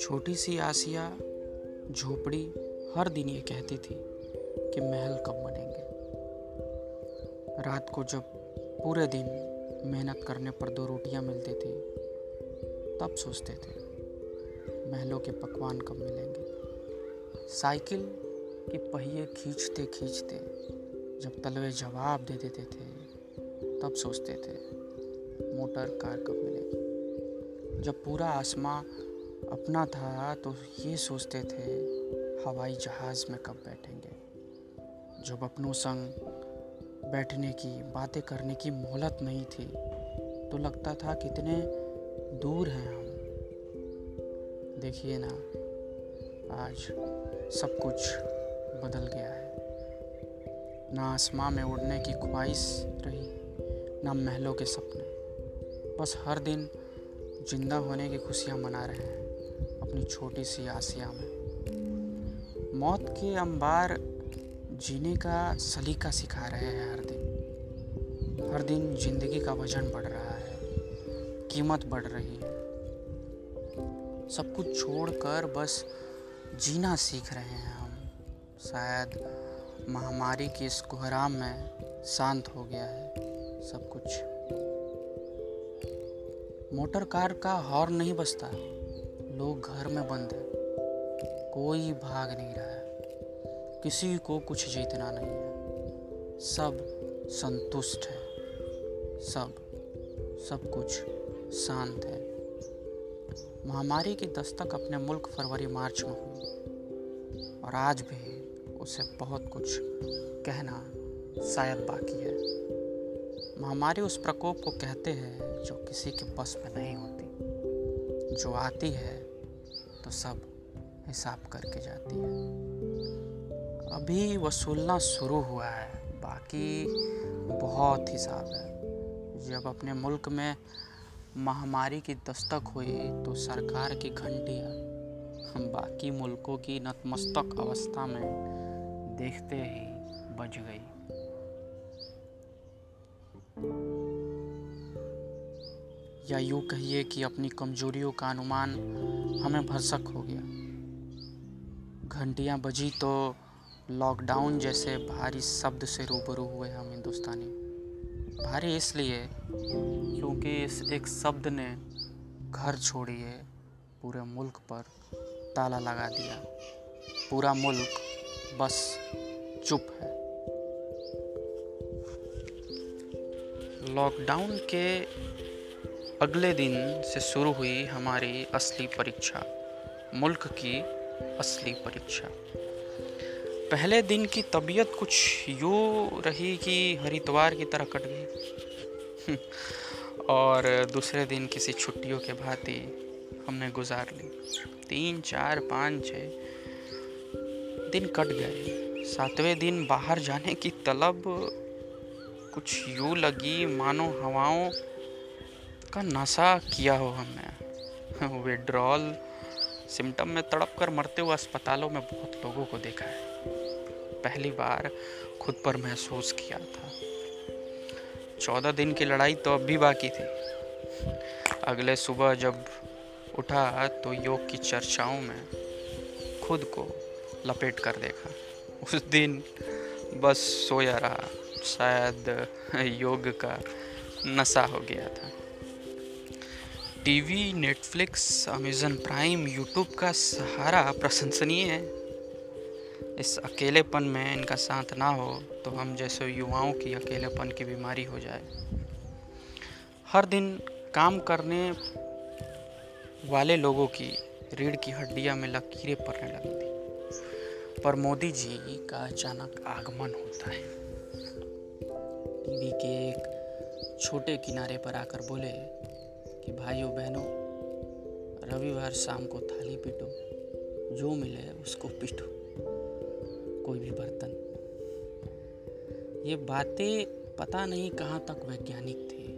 छोटी सी आसिया झोपड़ी हर दिन ये कहती थी कि महल कब बनेंगे। रात को जब पूरे दिन मेहनत करने पर दो रोटियाँ मिलती थी, तब सोचते थे, महलों के पकवान कब मिलेंगे। साइकिल के पहिए खींचते खींचते जब तलवे जवाब दे देते थे तब सोचते थे, मोटर कार कब मिलेगी। जब पूरा आसमां अपना था तो ये सोचते थे, हवाई जहाज़ में कब बैठेंगे। जब अपनों संग बैठने की, बातें करने की मोहलत नहीं थी तो लगता था कितने दूर हैं हम। देखिए ना, आज सब कुछ बदल गया है। ना आसमां में उड़ने की ख्वाहिश रही। ना महलों के सपने। बस हर दिन ज़िंदा होने की खुशियाँ मना रहे हैं, अपनी छोटी सी आसिया में। मौत के अंबार जीने का सलीका सिखा रहे हैं हर दिन। हर दिन ज़िंदगी का वज़न बढ़ रहा है, कीमत बढ़ रही है। सब कुछ छोड़कर बस जीना सीख रहे हैं हम। शायद महामारी के इस कोहराम में शांत हो गया है। सब कुछ। मोटर कार का हॉर्न नहीं बजता। लोग घर में बंद है। कोई भाग नहीं रहा है। किसी को कुछ जीतना नहीं है। सब संतुष्ट है। सब सब कुछ शांत है। महामारी की दस्तक अपने मुल्क फरवरी, मार्च में हुई और आज भी उसे बहुत कुछ कहना शायद बाकी है। महामारी उस प्रकोप को कहते हैं जो किसी के बस में नहीं होती। जो आती है तो सब हिसाब करके जाती है। अभी वसूलना शुरू हुआ है, बाकी बहुत हिसाब है। जब अपने मुल्क में महामारी की दस्तक हुई तो सरकार की घंटियाँ हम बाकी मुल्कों की नतमस्तक अवस्था में देखते ही बज गई। या यूँ कहिए कि अपनी कमजोरियों का अनुमान हमें भरसक हो गया। घंटियाँ बजी तो लॉकडाउन जैसे भारी शब्द से रूबरू हुए हम हिंदुस्तानी। भारी इसलिए क्योंकि इस एक शब्द ने घर छोड़िए, पूरे मुल्क पर ताला लगा दिया। पूरा मुल्क बस चुप है। लॉकडाउन के अगले दिन से शुरू हुई हमारी असली परीक्षा, मुल्क की असली परीक्षा। पहले दिन की तबीयत कुछ यूँ रही कि हरिद्वार की तरह कट गई। और दूसरे दिन किसी छुट्टियों के भांति हमने गुजार ली। तीन, चार, पाँच छः दिन कट गए। सातवें दिन बाहर जाने की तलब कुछ यूँ लगी मानो हवाओं का नशा किया हो हमने। विड्रॉल सिम्टम में तड़प कर मरते हुए अस्पतालों में बहुत लोगों को देखा है। पहली बार खुद पर महसूस किया था। चौदह दिन की लड़ाई तो अब भी बाकी थी। अगले सुबह जब उठा तो योग की चर्चाओं में खुद को लपेट कर देखा। उस दिन बस सोया रहा। शायद योग का नशा हो गया था। TV, Netflix, Amazon Prime, YouTube का सहारा प्रशंसनीय है। इस अकेलेपन में इनका साथ ना हो तो हम जैसे युवाओं की अकेलेपन की बीमारी हो जाए। हर दिन काम करने वाले लोगों की रीढ़ की हड्डियाँ में लकीरें पड़ने लगी थी पर मोदी जी का अचानक आगमन होता है। टीवी के एक छोटे किनारे पर आकर बोले कि भाइयों, बहनों, रविवार शाम को थाली पीटो। जो मिले उसको पीटो। कोई भी बर्तन। ये बातें पता नहीं कहाँ तक वैज्ञानिक थी,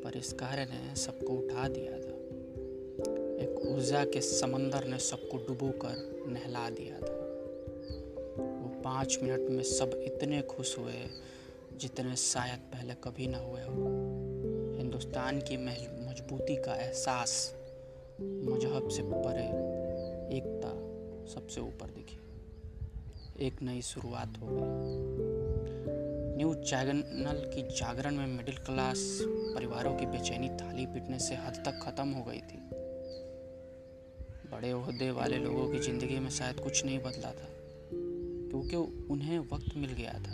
पर इस कार्य ने सबको उठा दिया था। एक ऊर्जा के समंदर ने सबको डुबो कर नहला दिया था। वो पाँच मिनट में सब इतने खुश हुए जितने शायद पहले कभी ना हुए हो। हिंदुस्तान की मजबूती का एहसास मज़हब से परे एकता सबसे ऊपर दिखी। एक नई शुरुआत हो गई। न्यूज़ चैनल की जागरण में मिडिल क्लास परिवारों की बेचैनी थाली पीटने से हद तक ख़त्म हो गई थी। बड़े वाले लोगों की ज़िंदगी में शायद कुछ नहीं बदला था। क्योंकि उन्हें वक्त मिल गया था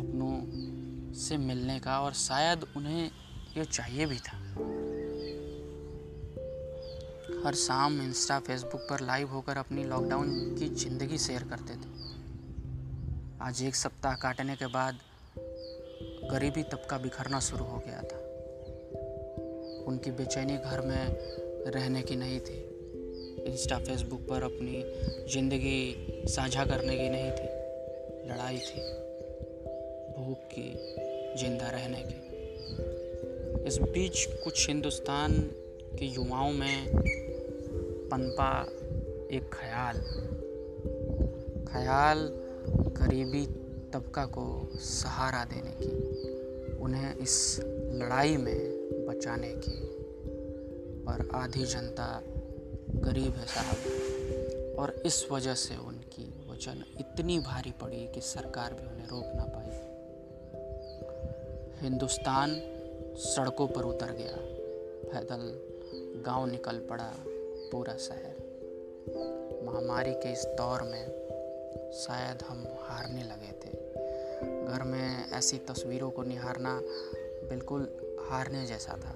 अपनों से मिलने का और शायद उन्हें ये चाहिए भी था। हर शाम इंस्टा, फेसबुक पर लाइव होकर अपनी लॉकडाउन की ज़िंदगी शेयर करते थे। आज एक सप्ताह काटने के बाद गरीबी तबका बिखरना शुरू हो गया था। उनकी बेचैनी घर में रहने की नहीं थी। इंस्टा, फेसबुक पर अपनी ज़िंदगी साझा करने की नहीं थी, लड़ाई थी, भूख की, ज़िंदा रहने की। इस बीच कुछ हिंदुस्तान के युवाओं में पनपा एक ख्याल ख्याल गरीबी तबका को सहारा देने की, उन्हें इस लड़ाई में बचाने की। पर आधी जनता गरीब है साहब। और इस वजह से उनकी वज़न इतनी भारी पड़ी कि सरकार भी उन्हें रोक ना पाई। हिंदुस्तान सड़कों पर उतर गया। पैदल गाँव निकल पड़ा पूरा शहर। महामारी के इस दौर में शायद हम हारने लगे थे। घर में ऐसी तस्वीरों को निहारना बिल्कुल हारने जैसा था।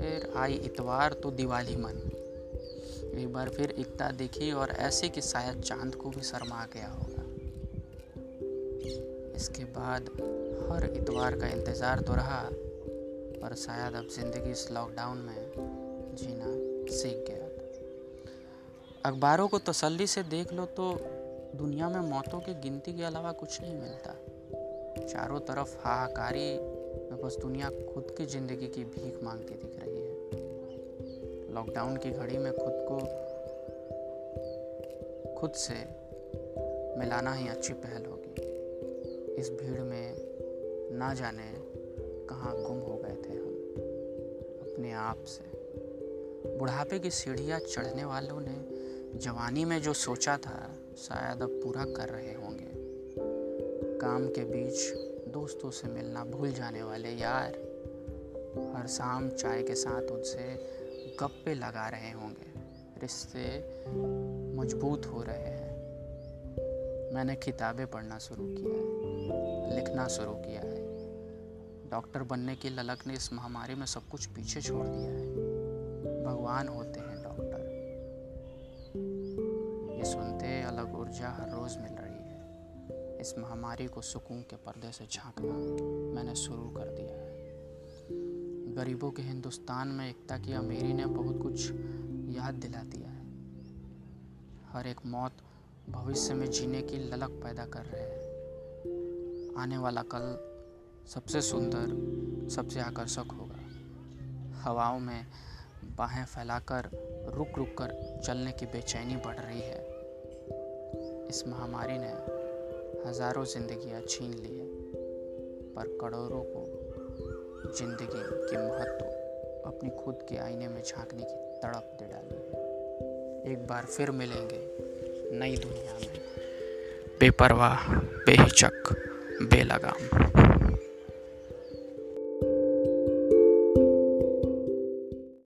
फिर आई इतवार तो दिवाली मन। एक बार फिर एकता देखी और ऐसे कि शायद चाँद को भी शर्मा गया होगा। इसके बाद हर इतवार का इंतज़ार तो रहा, पर शायद अब ज़िंदगी इस लॉकडाउन में जीना सीख गया अखबारों को तसल्ली से देख लो तो दुनिया में मौतों की गिनती के अलावा कुछ नहीं मिलता। चारों तरफ़ हाहाकारी में बस दुनिया खुद की ज़िंदगी की भीख मांगती दिख रही है। लॉकडाउन की घड़ी में खुद को खुद से मिलाना ही अच्छी पहल होगी। इस भीड़ में ना जाने कहाँ गुम हो गए थे हम। अपने आप से। बुढ़ापे की सीढ़ियाँ चढ़ने वालों ने जवानी में जो सोचा था, शायद अब पूरा कर रहे होंगे। काम के बीच दोस्तों से मिलना भूल जाने वाले यार। हर शाम चाय के साथ उनसे गप्पे लगा रहे होंगे? रिश्ते मज़बूत हो रहे हैं। मैंने किताबें पढ़ना शुरू किया है, लिखना शुरू किया है। डॉक्टर बनने की ललक ने इस महामारी में सब कुछ पीछे छोड़ दिया है। भगवान होते हैं डॉक्टर। ये सुनते अलग ऊर्जा हर रोज़ मिल रही है। इस महामारी को सुकून के पर्दे से झांकना मैंने शुरू कर दिया है। गरीबों के हिंदुस्तान में एकता की अमीरी ने बहुत कुछ याद दिला दिया है। हर एक मौत भविष्य में जीने की ललक पैदा कर रहे हैं। आने वाला कल सबसे सुंदर, सबसे आकर्षक होगा। हवाओं में बाहें फैलाकर रुक रुक कर चलने की बेचैनी बढ़ रही है। इस महामारी ने हज़ारों जिंदगियाँ छीन ली है, पर करोड़ों को ज़िंदगी के महत्व अपनी खुद के आईने में झांकने की तड़प दे डाली। है एक बार फिर मिलेंगे नई दुनिया में। बेपरवाह, बेहिचक, बेलगाम।